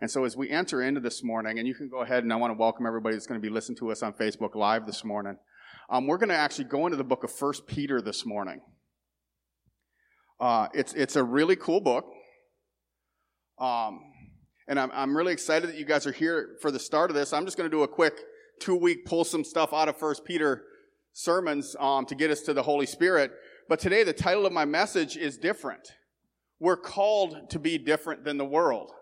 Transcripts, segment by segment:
And so as we enter into this morning, and you can go ahead and I want to welcome everybody that's going to be listening to us on Facebook Live this morning. Um, we're going to actually go into the book of First Peter this morning. Uh, it's, it's a really cool book. Um, and I'm, I'm really excited that you guys are here for the start of this. I'm just going to do a quick two week pull some stuff out of First Peter sermons um, to get us to the Holy Spirit. But today, the title of my message is different. We're called to be different than the world.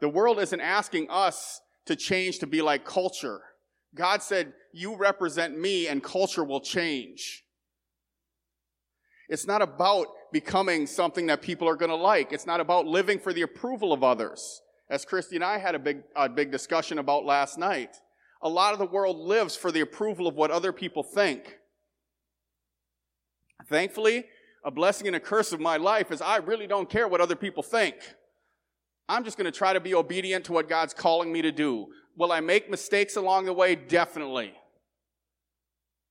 The world isn't asking us to change to be like culture. God said, You represent me, and culture will change. It's not about becoming something that people are going to like. It's not about living for the approval of others. As Christy and I had a big, a big discussion about last night, a lot of the world lives for the approval of what other people think. Thankfully, a blessing and a curse of my life is I really don't care what other people think. I'm just going to try to be obedient to what God's calling me to do. Will I make mistakes along the way? Definitely.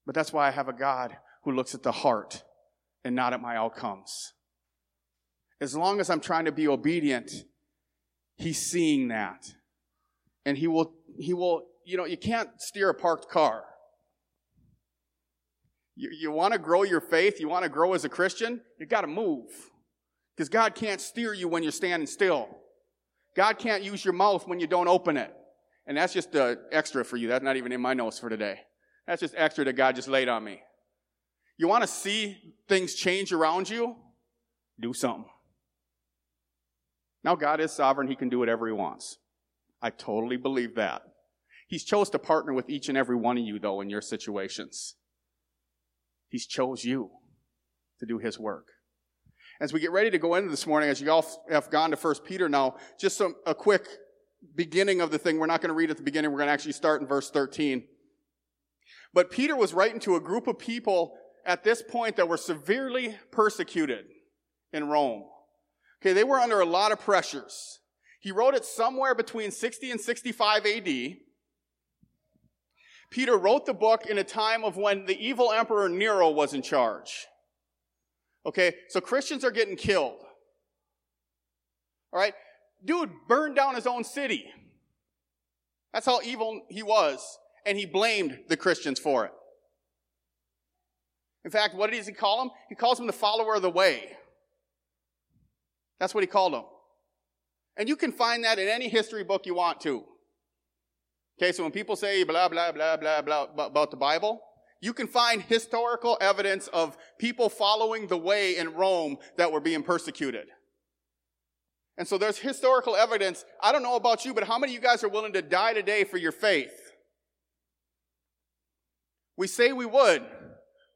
But that's why I have a God who looks at the heart and not at my outcomes. As long as I'm trying to be obedient, he's seeing that. And he will, he will, you know, you can't steer a parked car. You, you want to grow your faith, you want to grow as a Christian, you got to move. Because God can't steer you when you're standing still. God can't use your mouth when you don't open it. And that's just uh, extra for you. That's not even in my notes for today. That's just extra that God just laid on me. You want to see things change around you? Do something. Now, God is sovereign. He can do whatever He wants. I totally believe that. He's chose to partner with each and every one of you, though, in your situations. He's chose you to do His work. As we get ready to go into this morning, as you all have gone to First Peter now, just some, a quick beginning of the thing. We're not going to read at the beginning. We're going to actually start in verse 13. But Peter was writing to a group of people at this point that were severely persecuted in Rome. Okay, they were under a lot of pressures. He wrote it somewhere between 60 and 65 AD. Peter wrote the book in a time of when the evil emperor Nero was in charge. Okay, so Christians are getting killed. All right, dude burned down his own city. That's how evil he was, and he blamed the Christians for it. In fact, what does he call him? He calls him the follower of the way. That's what he called him. And you can find that in any history book you want to. Okay, so when people say blah, blah, blah, blah, blah about the Bible, you can find historical evidence of people following the way in Rome that were being persecuted. And so there's historical evidence. I don't know about you, but how many of you guys are willing to die today for your faith? We say we would,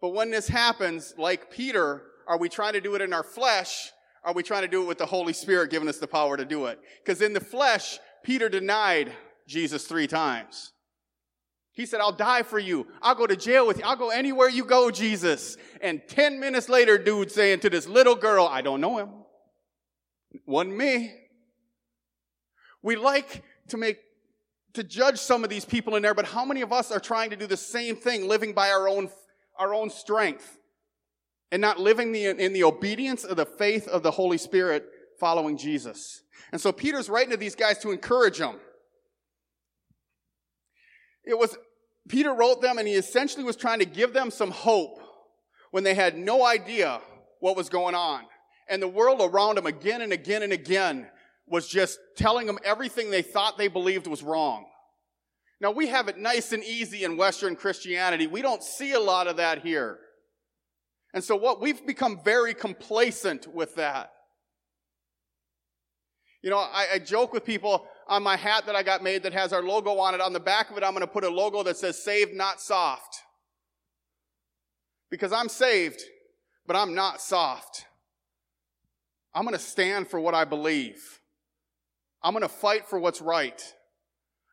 but when this happens, like Peter, are we trying to do it in our flesh? Are we trying to do it with the Holy Spirit giving us the power to do it? Because in the flesh, Peter denied Jesus three times. He said, I'll die for you. I'll go to jail with you. I'll go anywhere you go, Jesus. And 10 minutes later, dude saying to this little girl, I don't know him. Wasn't me. We like to make, to judge some of these people in there, but how many of us are trying to do the same thing, living by our own, our own strength and not living the, in the obedience of the faith of the Holy Spirit following Jesus? And so Peter's writing to these guys to encourage them. It was, Peter wrote them and he essentially was trying to give them some hope when they had no idea what was going on. And the world around them again and again and again was just telling them everything they thought they believed was wrong. Now we have it nice and easy in Western Christianity. We don't see a lot of that here. And so what we've become very complacent with that. You know, I, I joke with people, on my hat that I got made that has our logo on it. On the back of it, I'm going to put a logo that says saved, not soft. Because I'm saved, but I'm not soft. I'm going to stand for what I believe. I'm going to fight for what's right.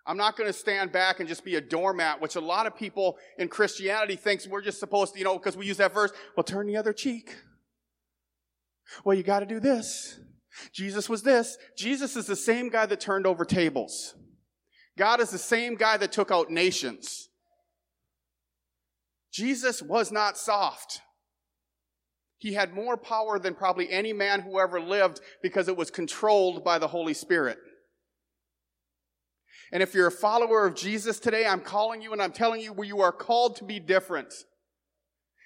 I'm not going to stand back and just be a doormat, which a lot of people in Christianity thinks we're just supposed to, you know, because we use that verse, well, turn the other cheek. Well, you got to do this. Jesus was this. Jesus is the same guy that turned over tables. God is the same guy that took out nations. Jesus was not soft. He had more power than probably any man who ever lived because it was controlled by the Holy Spirit. And if you're a follower of Jesus today, I'm calling you and I'm telling you where you are called to be different.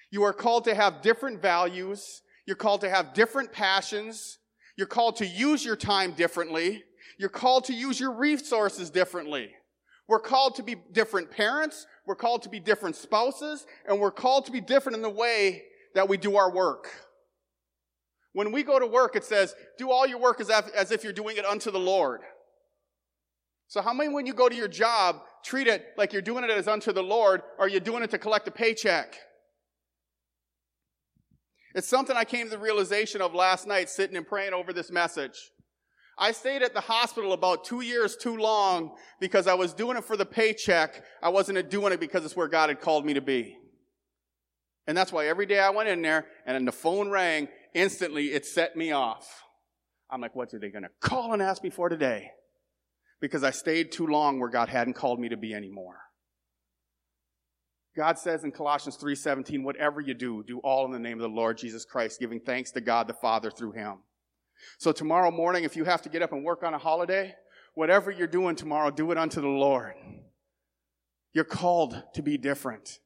You are called to have different values. You're called to have different passions. You're called to use your time differently. You're called to use your resources differently. We're called to be different parents. We're called to be different spouses. And we're called to be different in the way that we do our work. When we go to work, it says, do all your work as if, as if you're doing it unto the Lord. So how many, when you go to your job, treat it like you're doing it as unto the Lord, or are you doing it to collect a paycheck? It's something I came to the realization of last night sitting and praying over this message. I stayed at the hospital about two years too long because I was doing it for the paycheck. I wasn't doing it because it's where God had called me to be. And that's why every day I went in there and then the phone rang, instantly it set me off. I'm like, what are they going to call and ask me for today? Because I stayed too long where God hadn't called me to be anymore. God says in Colossians 3:17, whatever you do, do all in the name of the Lord Jesus Christ, giving thanks to God the Father through him. So tomorrow morning, if you have to get up and work on a holiday, whatever you're doing tomorrow, do it unto the Lord. You're called to be different.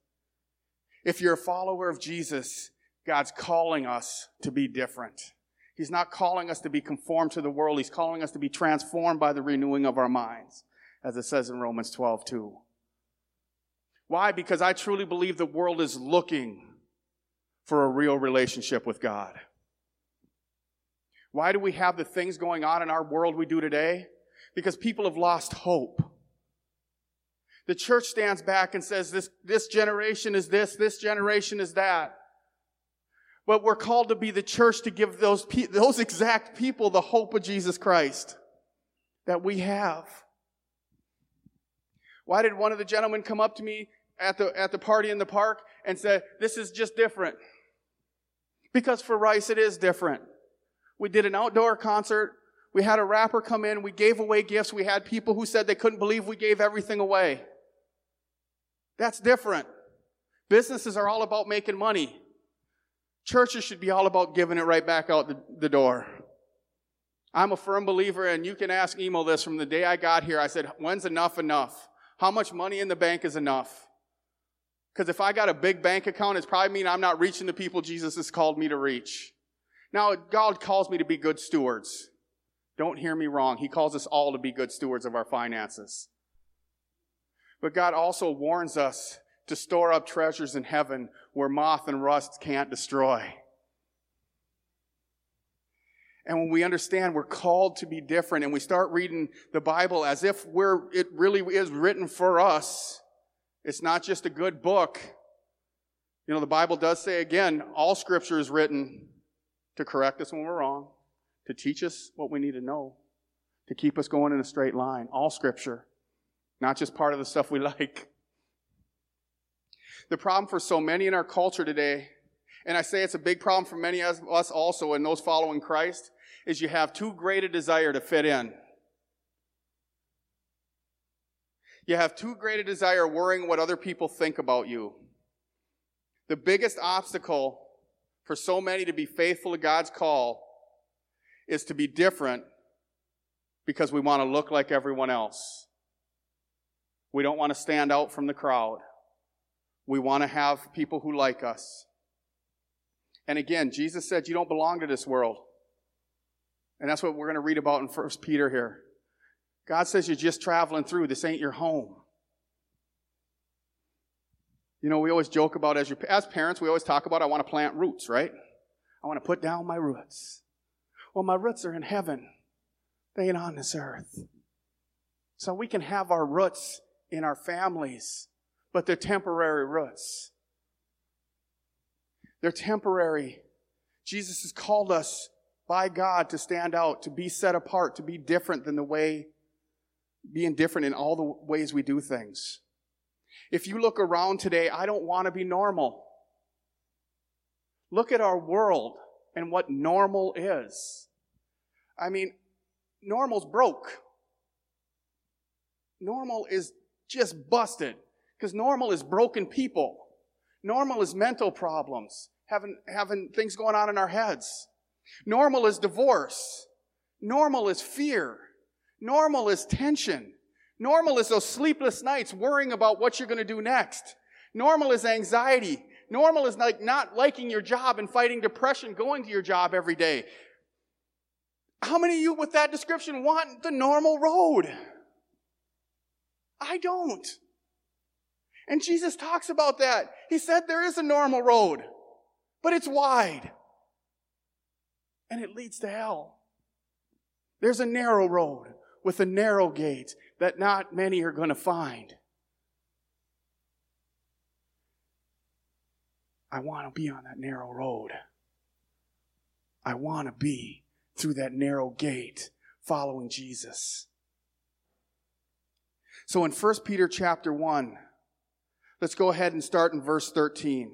If you're a follower of Jesus, God's calling us to be different. He's not calling us to be conformed to the world. He's calling us to be transformed by the renewing of our minds, as it says in Romans 12, 2. Why? Because I truly believe the world is looking for a real relationship with God. Why do we have the things going on in our world we do today? Because people have lost hope. The church stands back and says, this, this generation is this, this generation is that. But we're called to be the church to give those, pe- those exact people the hope of Jesus Christ that we have. Why did one of the gentlemen come up to me at the, at the party in the park and said, This is just different. Because for Rice, it is different. We did an outdoor concert. We had a rapper come in. We gave away gifts. We had people who said they couldn't believe we gave everything away. That's different. Businesses are all about making money. Churches should be all about giving it right back out the, the door. I'm a firm believer, and you can ask Emo this from the day I got here. I said, When's enough enough? How much money in the bank is enough? Because if I got a big bank account, it's probably mean I'm not reaching the people Jesus has called me to reach. Now, God calls me to be good stewards. Don't hear me wrong. He calls us all to be good stewards of our finances. But God also warns us to store up treasures in heaven where moth and rust can't destroy. And when we understand we're called to be different and we start reading the Bible as if we're, it really is written for us, it's not just a good book. You know, the Bible does say again, all scripture is written to correct us when we're wrong, to teach us what we need to know, to keep us going in a straight line. All scripture, not just part of the stuff we like. The problem for so many in our culture today, and I say it's a big problem for many of us also and those following Christ, is you have too great a desire to fit in. You have too great a desire worrying what other people think about you. The biggest obstacle for so many to be faithful to God's call is to be different because we want to look like everyone else. We don't want to stand out from the crowd. We want to have people who like us. And again, Jesus said, You don't belong to this world. And that's what we're going to read about in 1 Peter here. God says you're just traveling through. This ain't your home. You know, we always joke about as, as parents, we always talk about I want to plant roots, right? I want to put down my roots. Well, my roots are in heaven. They ain't on this earth. So we can have our roots in our families, but they're temporary roots. They're temporary. Jesus has called us by God to stand out, to be set apart, to be different than the way being different in all the ways we do things. If you look around today, I don't want to be normal. Look at our world and what normal is. I mean, normal's broke. Normal is just busted because normal is broken people. Normal is mental problems, having, having things going on in our heads. Normal is divorce. Normal is fear. Normal is tension. Normal is those sleepless nights worrying about what you're going to do next. Normal is anxiety. Normal is like not liking your job and fighting depression going to your job every day. How many of you with that description want the normal road? I don't. And Jesus talks about that. He said there is a normal road, but it's wide. And it leads to hell. There's a narrow road with a narrow gate that not many are going to find. I want to be on that narrow road. I want to be through that narrow gate following Jesus. So in 1 Peter chapter 1, let's go ahead and start in verse 13.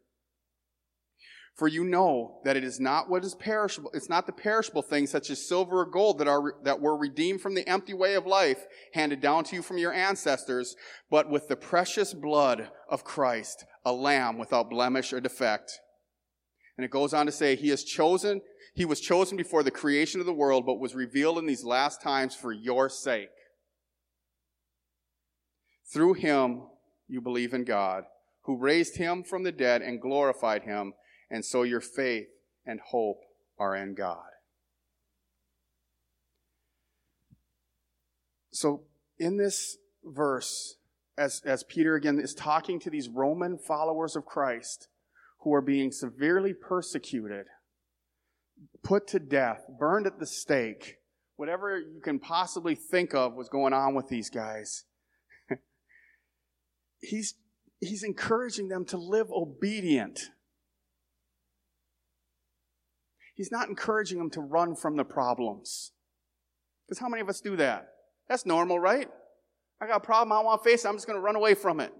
For you know that it is not what is perishable, it's not the perishable things such as silver or gold that are, that were redeemed from the empty way of life handed down to you from your ancestors, but with the precious blood of Christ, a lamb without blemish or defect. And it goes on to say, He has chosen, He was chosen before the creation of the world, but was revealed in these last times for your sake. Through Him, you believe in God, who raised Him from the dead and glorified Him and so your faith and hope are in God. So, in this verse, as, as Peter again is talking to these Roman followers of Christ who are being severely persecuted, put to death, burned at the stake, whatever you can possibly think of was going on with these guys, he's, he's encouraging them to live obedient He's not encouraging them to run from the problems. Because how many of us do that? That's normal, right? I got a problem I want to face, I'm just going to run away from it.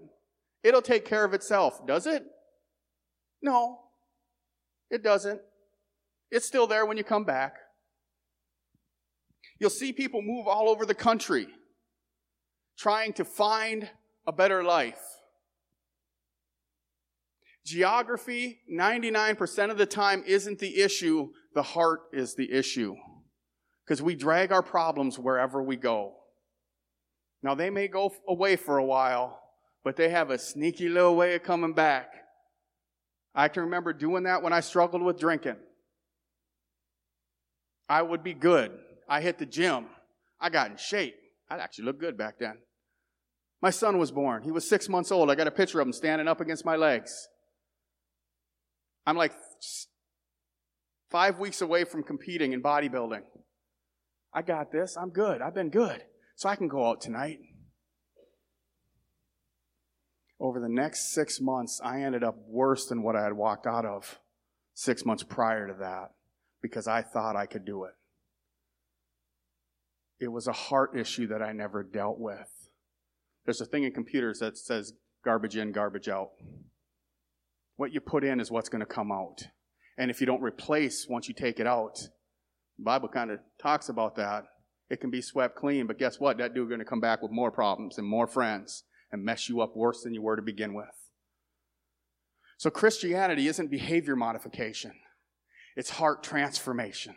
It'll take care of itself. Does it? No, it doesn't. It's still there when you come back. You'll see people move all over the country trying to find a better life. Geography, 99% of the time, isn't the issue. The heart is the issue. Because we drag our problems wherever we go. Now, they may go away for a while, but they have a sneaky little way of coming back. I can remember doing that when I struggled with drinking. I would be good. I hit the gym. I got in shape. I actually looked good back then. My son was born. He was six months old. I got a picture of him standing up against my legs. I'm like five weeks away from competing in bodybuilding. I got this. I'm good. I've been good. So I can go out tonight. Over the next six months, I ended up worse than what I had walked out of six months prior to that because I thought I could do it. It was a heart issue that I never dealt with. There's a thing in computers that says garbage in, garbage out. What you put in is what's going to come out. And if you don't replace once you take it out, the Bible kind of talks about that. It can be swept clean, but guess what? That dude going to come back with more problems and more friends and mess you up worse than you were to begin with. So Christianity isn't behavior modification. It's heart transformation.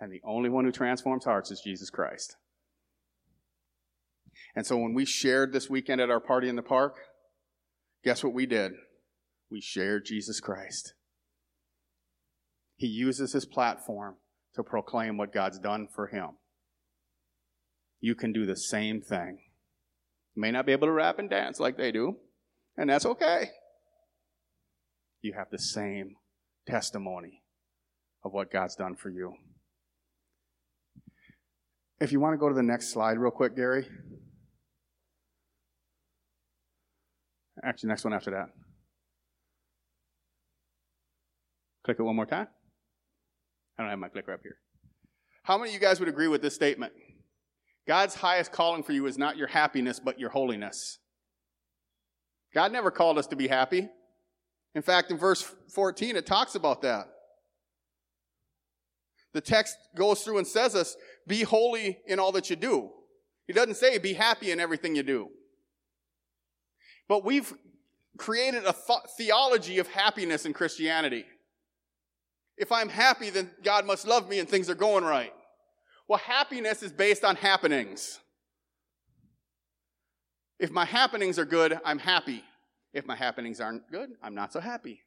And the only one who transforms hearts is Jesus Christ. And so when we shared this weekend at our party in the park, Guess what we did? We shared Jesus Christ. He uses his platform to proclaim what God's done for him. You can do the same thing. You may not be able to rap and dance like they do, and that's okay. You have the same testimony of what God's done for you. If you want to go to the next slide, real quick, Gary. Actually, next one after that. Click it one more time. I don't have my clicker up here. How many of you guys would agree with this statement? God's highest calling for you is not your happiness, but your holiness. God never called us to be happy. In fact, in verse 14, it talks about that. The text goes through and says us, be holy in all that you do. He doesn't say be happy in everything you do. But we've created a th- theology of happiness in Christianity. If I'm happy, then God must love me and things are going right. Well, happiness is based on happenings. If my happenings are good, I'm happy. If my happenings aren't good, I'm not so happy.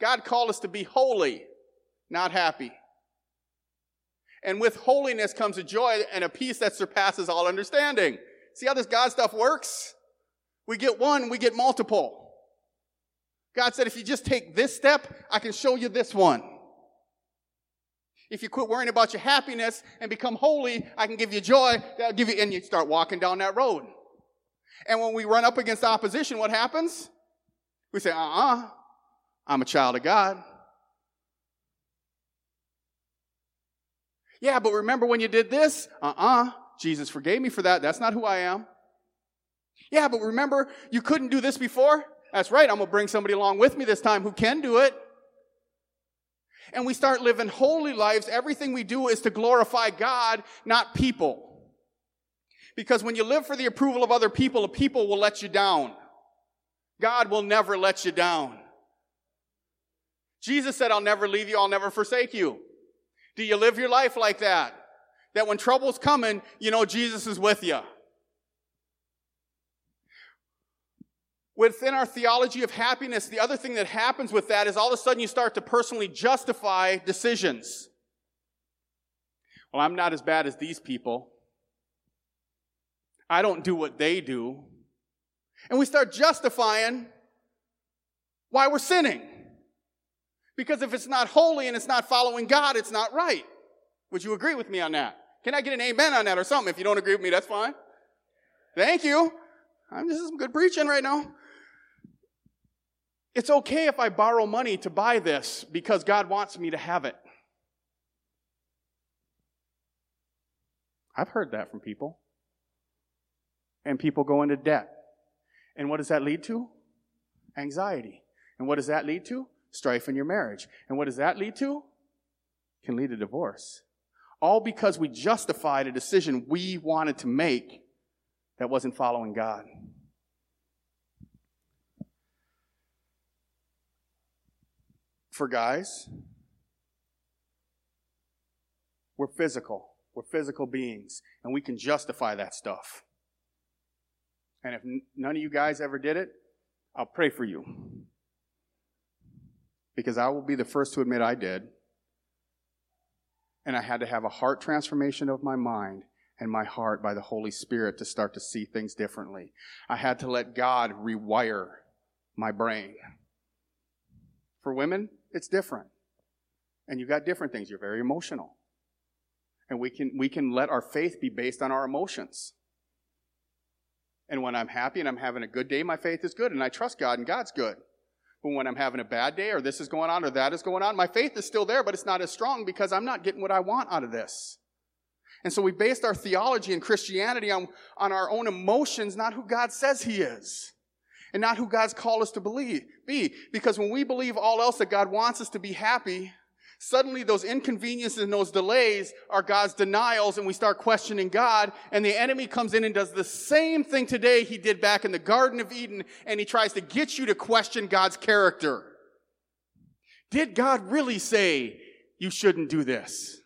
God called us to be holy, not happy. And with holiness comes a joy and a peace that surpasses all understanding. See how this God stuff works? We get one, we get multiple. God said, if you just take this step, I can show you this one. If you quit worrying about your happiness and become holy, I can give you joy. That'll give you, and you start walking down that road. And when we run up against opposition, what happens? We say, uh uh-uh, uh, I'm a child of God. Yeah, but remember when you did this? Uh uh-uh, uh, Jesus forgave me for that. That's not who I am. Yeah, but remember you couldn't do this before? That's right, I'm going to bring somebody along with me this time who can do it. And we start living holy lives. Everything we do is to glorify God, not people. Because when you live for the approval of other people, the people will let you down. God will never let you down. Jesus said, I'll never leave you, I'll never forsake you. Do you live your life like that? That when trouble's coming, you know Jesus is with you. Within our theology of happiness, the other thing that happens with that is all of a sudden you start to personally justify decisions. Well, I'm not as bad as these people. I don't do what they do. And we start justifying why we're sinning. Because if it's not holy and it's not following God, it's not right. Would you agree with me on that? Can I get an amen on that or something? If you don't agree with me, that's fine. Thank you. I'm, is some good preaching right now. It's okay if I borrow money to buy this because God wants me to have it. I've heard that from people. And people go into debt. And what does that lead to? Anxiety. And what does that lead to? Strife in your marriage. And what does that lead to? Can lead to divorce. All because we justified a decision we wanted to make that wasn't following God. for guys. We're physical. We're physical beings, and we can justify that stuff. And if none of you guys ever did it, I'll pray for you. Because I will be the first to admit I did. And I had to have a heart transformation of my mind and my heart by the Holy Spirit to start to see things differently. I had to let God rewire my brain. For women, it's different. And you've got different things. You're very emotional. And we can, we can let our faith be based on our emotions. And when I'm happy and I'm having a good day, my faith is good and I trust God and God's good. When I'm having a bad day or this is going on or that is going on, my faith is still there, but it's not as strong because I'm not getting what I want out of this. And so we based our theology and Christianity on, on our own emotions, not who God says He is and not who God's called us to believe, be. Because when we believe all else that God wants us to be happy, suddenly those inconveniences and those delays are God's denials and we start questioning God and the enemy comes in and does the same thing today he did back in the Garden of Eden and he tries to get you to question God's character. Did God really say you shouldn't do this?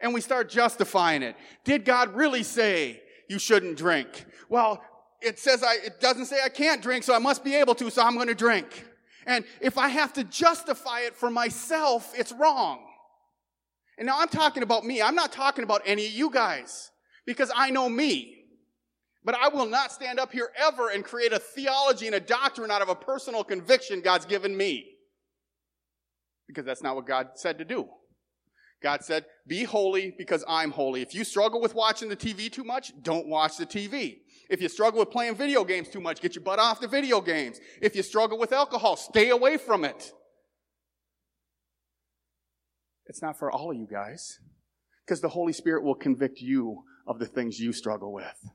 And we start justifying it. Did God really say you shouldn't drink? Well, it says I, it doesn't say I can't drink, so I must be able to, so I'm going to drink. And if I have to justify it for myself, it's wrong. And now I'm talking about me. I'm not talking about any of you guys because I know me. But I will not stand up here ever and create a theology and a doctrine out of a personal conviction God's given me. Because that's not what God said to do. God said, be holy because I'm holy. If you struggle with watching the TV too much, don't watch the TV. If you struggle with playing video games too much, get your butt off the video games. If you struggle with alcohol, stay away from it. It's not for all of you guys. Because the Holy Spirit will convict you of the things you struggle with.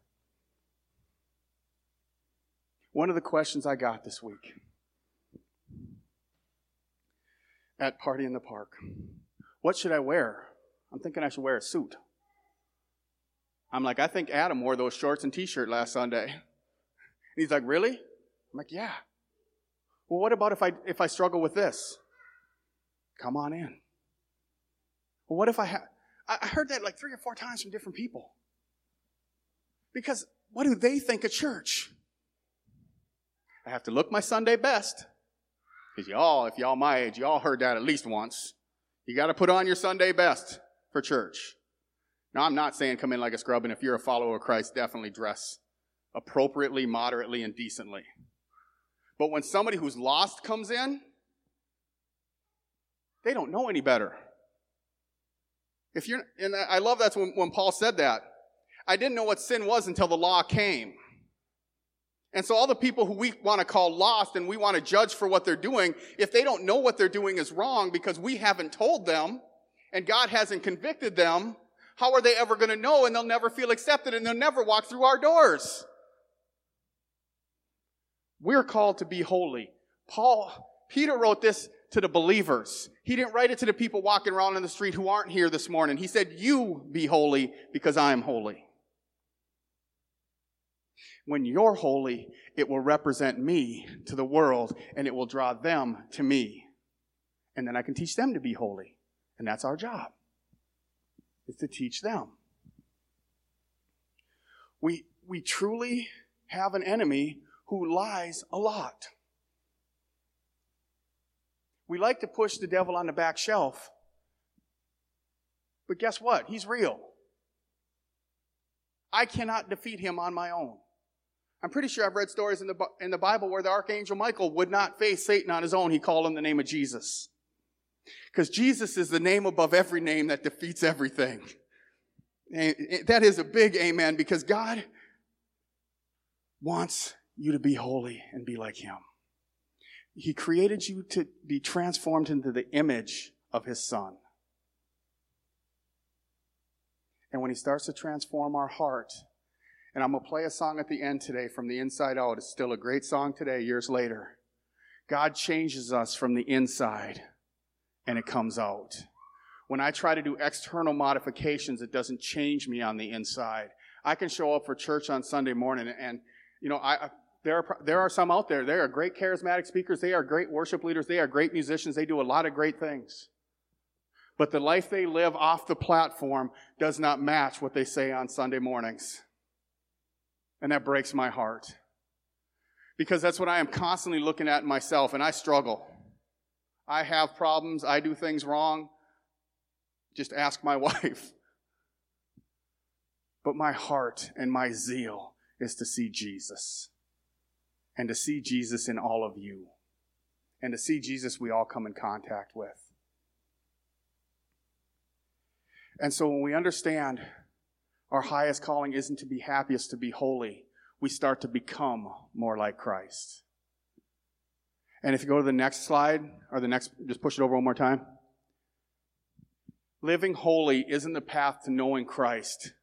One of the questions I got this week at Party in the Park what should I wear? I'm thinking I should wear a suit. I'm like, I think Adam wore those shorts and t shirt last Sunday. And he's like, Really? I'm like, Yeah. Well, what about if I if I struggle with this? Come on in. Well, what if I have I heard that like three or four times from different people. Because what do they think of church? I have to look my Sunday best. Because y'all, if y'all my age, y'all heard that at least once. You got to put on your Sunday best for church. Now, I'm not saying come in like a scrub, and if you're a follower of Christ, definitely dress appropriately, moderately, and decently. But when somebody who's lost comes in, they don't know any better. If you're, and I love that when, when Paul said that. I didn't know what sin was until the law came. And so all the people who we want to call lost and we want to judge for what they're doing, if they don't know what they're doing is wrong because we haven't told them and God hasn't convicted them, how are they ever going to know and they'll never feel accepted and they'll never walk through our doors? We're called to be holy. Paul, Peter wrote this to the believers. He didn't write it to the people walking around in the street who aren't here this morning. He said, you be holy because I am holy. When you're holy, it will represent me to the world and it will draw them to me. And then I can teach them to be holy. And that's our job. Is to teach them. We, we truly have an enemy who lies a lot. We like to push the devil on the back shelf. But guess what? He's real. I cannot defeat him on my own. I'm pretty sure I've read stories in the, in the Bible where the archangel Michael would not face Satan on his own. He called him the name of Jesus. Because Jesus is the name above every name that defeats everything. And that is a big amen because God wants you to be holy and be like Him. He created you to be transformed into the image of His Son. And when He starts to transform our heart, and I'm going to play a song at the end today from the inside out. It's still a great song today, years later. God changes us from the inside and it comes out. When I try to do external modifications, it doesn't change me on the inside. I can show up for church on Sunday morning and, you know, I, there are, there are some out there. They are great charismatic speakers. They are great worship leaders. They are great musicians. They do a lot of great things. But the life they live off the platform does not match what they say on Sunday mornings. And that breaks my heart. Because that's what I am constantly looking at myself, and I struggle. I have problems. I do things wrong. Just ask my wife. But my heart and my zeal is to see Jesus. And to see Jesus in all of you. And to see Jesus we all come in contact with. And so when we understand our highest calling isn't to be happiest, to be holy. We start to become more like Christ. And if you go to the next slide, or the next, just push it over one more time. Living holy isn't the path to knowing Christ.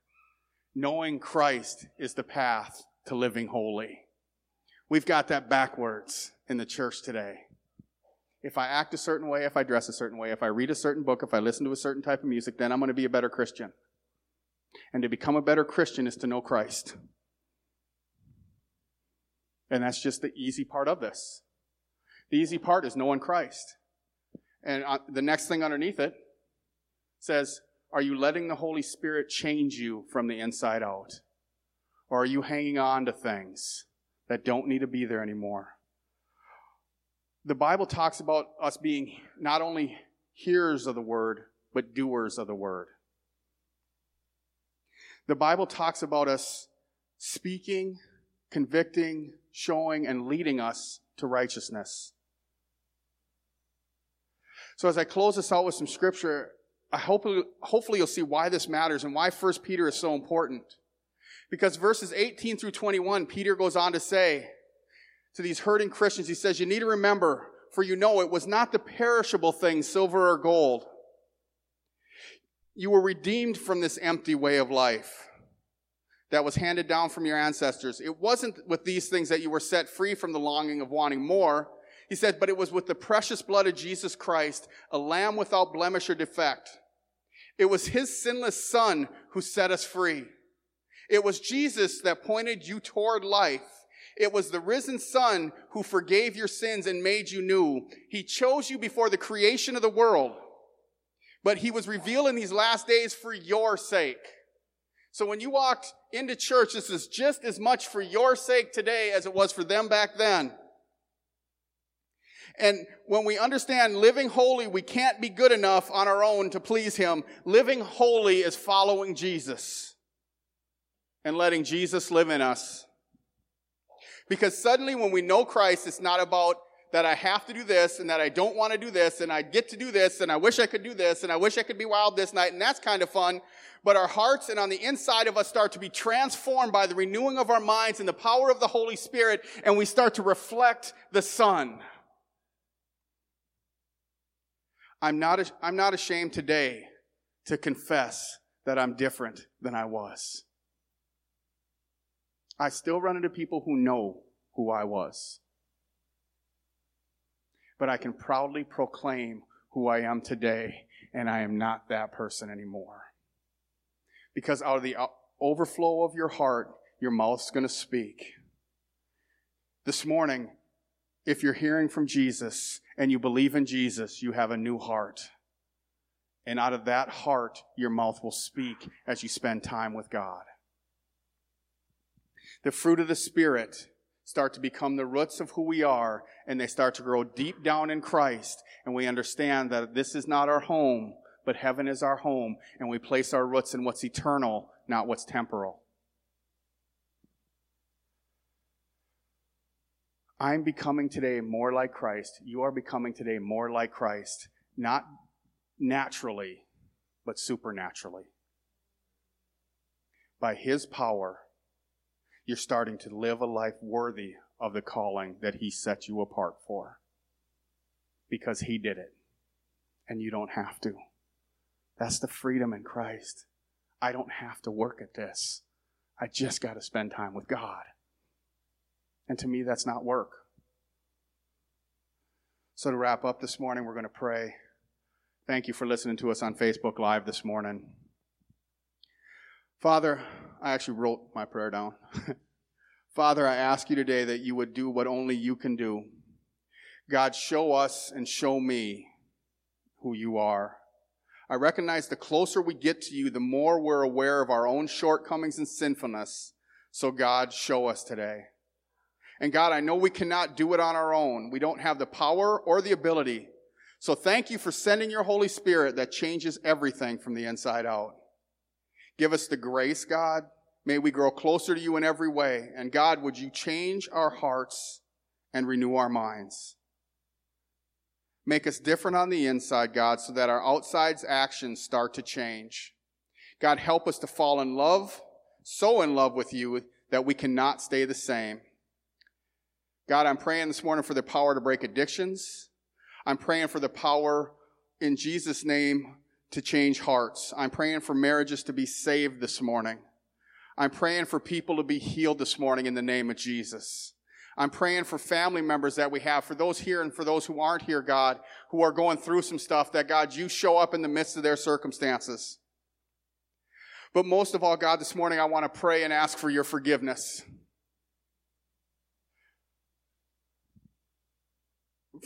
Knowing Christ is the path to living holy. We've got that backwards in the church today. If I act a certain way, if I dress a certain way, if I read a certain book, if I listen to a certain type of music, then I'm going to be a better Christian. And to become a better Christian is to know Christ. And that's just the easy part of this. The easy part is knowing Christ. And uh, the next thing underneath it says, Are you letting the Holy Spirit change you from the inside out? Or are you hanging on to things that don't need to be there anymore? The Bible talks about us being not only hearers of the word, but doers of the word. The Bible talks about us speaking, convicting, showing, and leading us to righteousness. So as I close this out with some scripture, I hope, hopefully you'll see why this matters and why 1 Peter is so important. Because verses 18 through 21, Peter goes on to say to these hurting Christians, he says, you need to remember, for you know it was not the perishable things, silver or gold, You were redeemed from this empty way of life that was handed down from your ancestors. It wasn't with these things that you were set free from the longing of wanting more. He said, but it was with the precious blood of Jesus Christ, a lamb without blemish or defect. It was his sinless son who set us free. It was Jesus that pointed you toward life. It was the risen son who forgave your sins and made you new. He chose you before the creation of the world, but he was revealed in these last days for your sake. So when you walked into church, this is just as much for your sake today as it was for them back then. And when we understand living holy, we can't be good enough on our own to please Him. Living holy is following Jesus and letting Jesus live in us. Because suddenly when we know Christ, it's not about that I have to do this and that I don't want to do this and I get to do this and I wish I could do this and I wish I could be wild this night and that's kind of fun. But our hearts and on the inside of us start to be transformed by the renewing of our minds and the power of the Holy Spirit and we start to reflect the Son. I'm not, I'm not ashamed today to confess that I'm different than I was. I still run into people who know who I was but I can proudly proclaim who I am today, and I am not that person anymore. Because out of the uh, overflow of your heart, your mouth's going to speak. This morning, if you're hearing from Jesus and you believe in Jesus, you have a new heart. And out of that heart, your mouth will speak as you spend time with God. The fruit of the Spirit start to become the roots of who we are and they start to grow deep down in Christ and we understand that this is not our home, but heaven is our home and we place our roots in what's eternal, not what's temporal. I'm becoming today more like Christ. You are becoming today more like Christ, not naturally, but supernaturally. By His power, you're starting to live a life worthy of the calling that He set you apart for. Because He did it. And you don't have to. That's the freedom in Christ. I don't have to work at this. I just got to spend time with God. And to me, that's not work. So, to wrap up this morning, we're going to pray. Thank you for listening to us on Facebook Live this morning. Father, I actually wrote my prayer down. Father, I ask you today that you would do what only you can do. God, show us and show me who you are. I recognize the closer we get to you, the more we're aware of our own shortcomings and sinfulness. So, God, show us today. And God, I know we cannot do it on our own. We don't have the power or the ability. So, thank you for sending your Holy Spirit that changes everything from the inside out. Give us the grace, God. May we grow closer to you in every way. And God, would you change our hearts and renew our minds? Make us different on the inside, God, so that our outside's actions start to change. God, help us to fall in love, so in love with you that we cannot stay the same. God, I'm praying this morning for the power to break addictions. I'm praying for the power in Jesus' name to change hearts. I'm praying for marriages to be saved this morning. I'm praying for people to be healed this morning in the name of Jesus. I'm praying for family members that we have, for those here and for those who aren't here, God, who are going through some stuff, that God, you show up in the midst of their circumstances. But most of all, God, this morning I want to pray and ask for your forgiveness.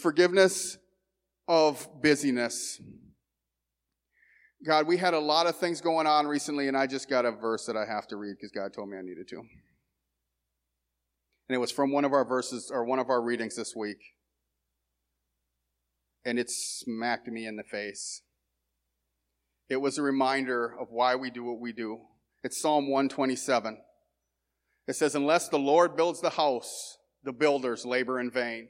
Forgiveness of busyness. God, we had a lot of things going on recently, and I just got a verse that I have to read because God told me I needed to. And it was from one of our verses or one of our readings this week. And it smacked me in the face. It was a reminder of why we do what we do. It's Psalm 127. It says, Unless the Lord builds the house, the builders labor in vain.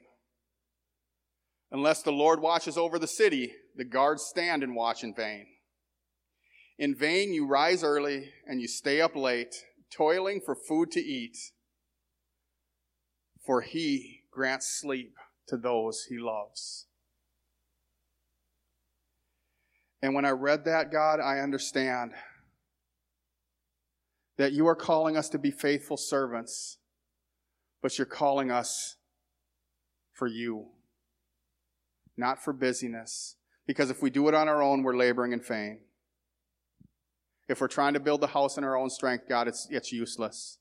Unless the Lord watches over the city, the guards stand and watch in vain. In vain you rise early and you stay up late, toiling for food to eat, for he grants sleep to those he loves. And when I read that, God, I understand that you are calling us to be faithful servants, but you're calling us for you, not for busyness. Because if we do it on our own, we're laboring in vain. If we're trying to build the house in our own strength, God, it's, it's useless.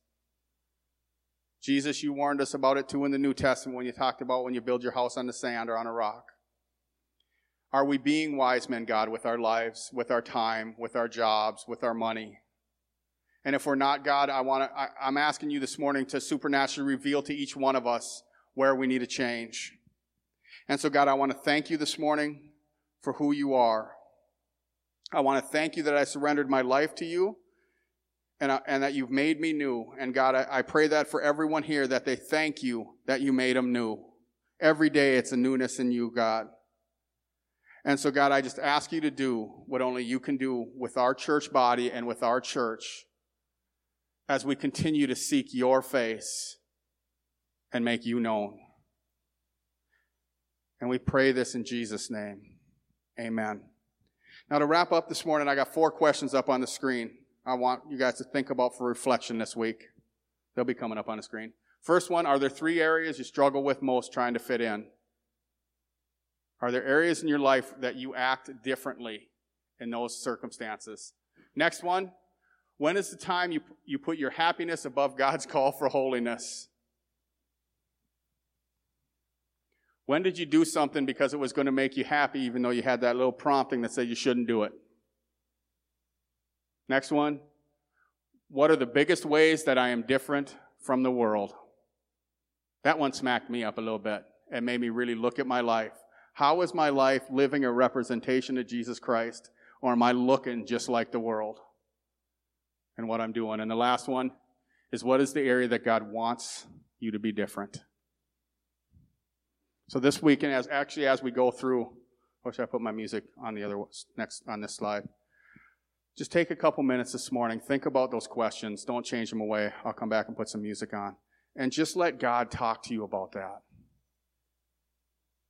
Jesus, you warned us about it too in the New Testament when you talked about when you build your house on the sand or on a rock. Are we being wise men, God, with our lives, with our time, with our jobs, with our money? And if we're not, God, I want to, I'm asking you this morning to supernaturally reveal to each one of us where we need to change. And so, God, I want to thank you this morning for who you are. I want to thank you that I surrendered my life to you and, I, and that you've made me new. And God, I, I pray that for everyone here that they thank you that you made them new. Every day it's a newness in you, God. And so, God, I just ask you to do what only you can do with our church body and with our church as we continue to seek your face and make you known. And we pray this in Jesus' name. Amen. Now, to wrap up this morning, I got four questions up on the screen. I want you guys to think about for reflection this week. They'll be coming up on the screen. First one Are there three areas you struggle with most trying to fit in? Are there areas in your life that you act differently in those circumstances? Next one When is the time you, you put your happiness above God's call for holiness? When did you do something because it was going to make you happy, even though you had that little prompting that said you shouldn't do it? Next one. What are the biggest ways that I am different from the world? That one smacked me up a little bit and made me really look at my life. How is my life living a representation of Jesus Christ, or am I looking just like the world? And what I'm doing. And the last one is what is the area that God wants you to be different? So this week, and as actually as we go through, oh, I wish I put my music on the other next on this slide. Just take a couple minutes this morning, think about those questions. Don't change them away. I'll come back and put some music on. And just let God talk to you about that.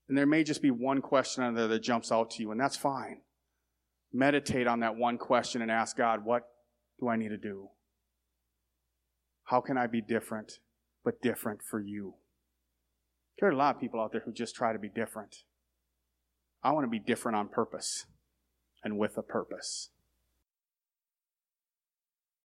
And there may just be one question on there that jumps out to you, and that's fine. Meditate on that one question and ask God, what do I need to do? How can I be different, but different for you? There are a lot of people out there who just try to be different. I want to be different on purpose and with a purpose.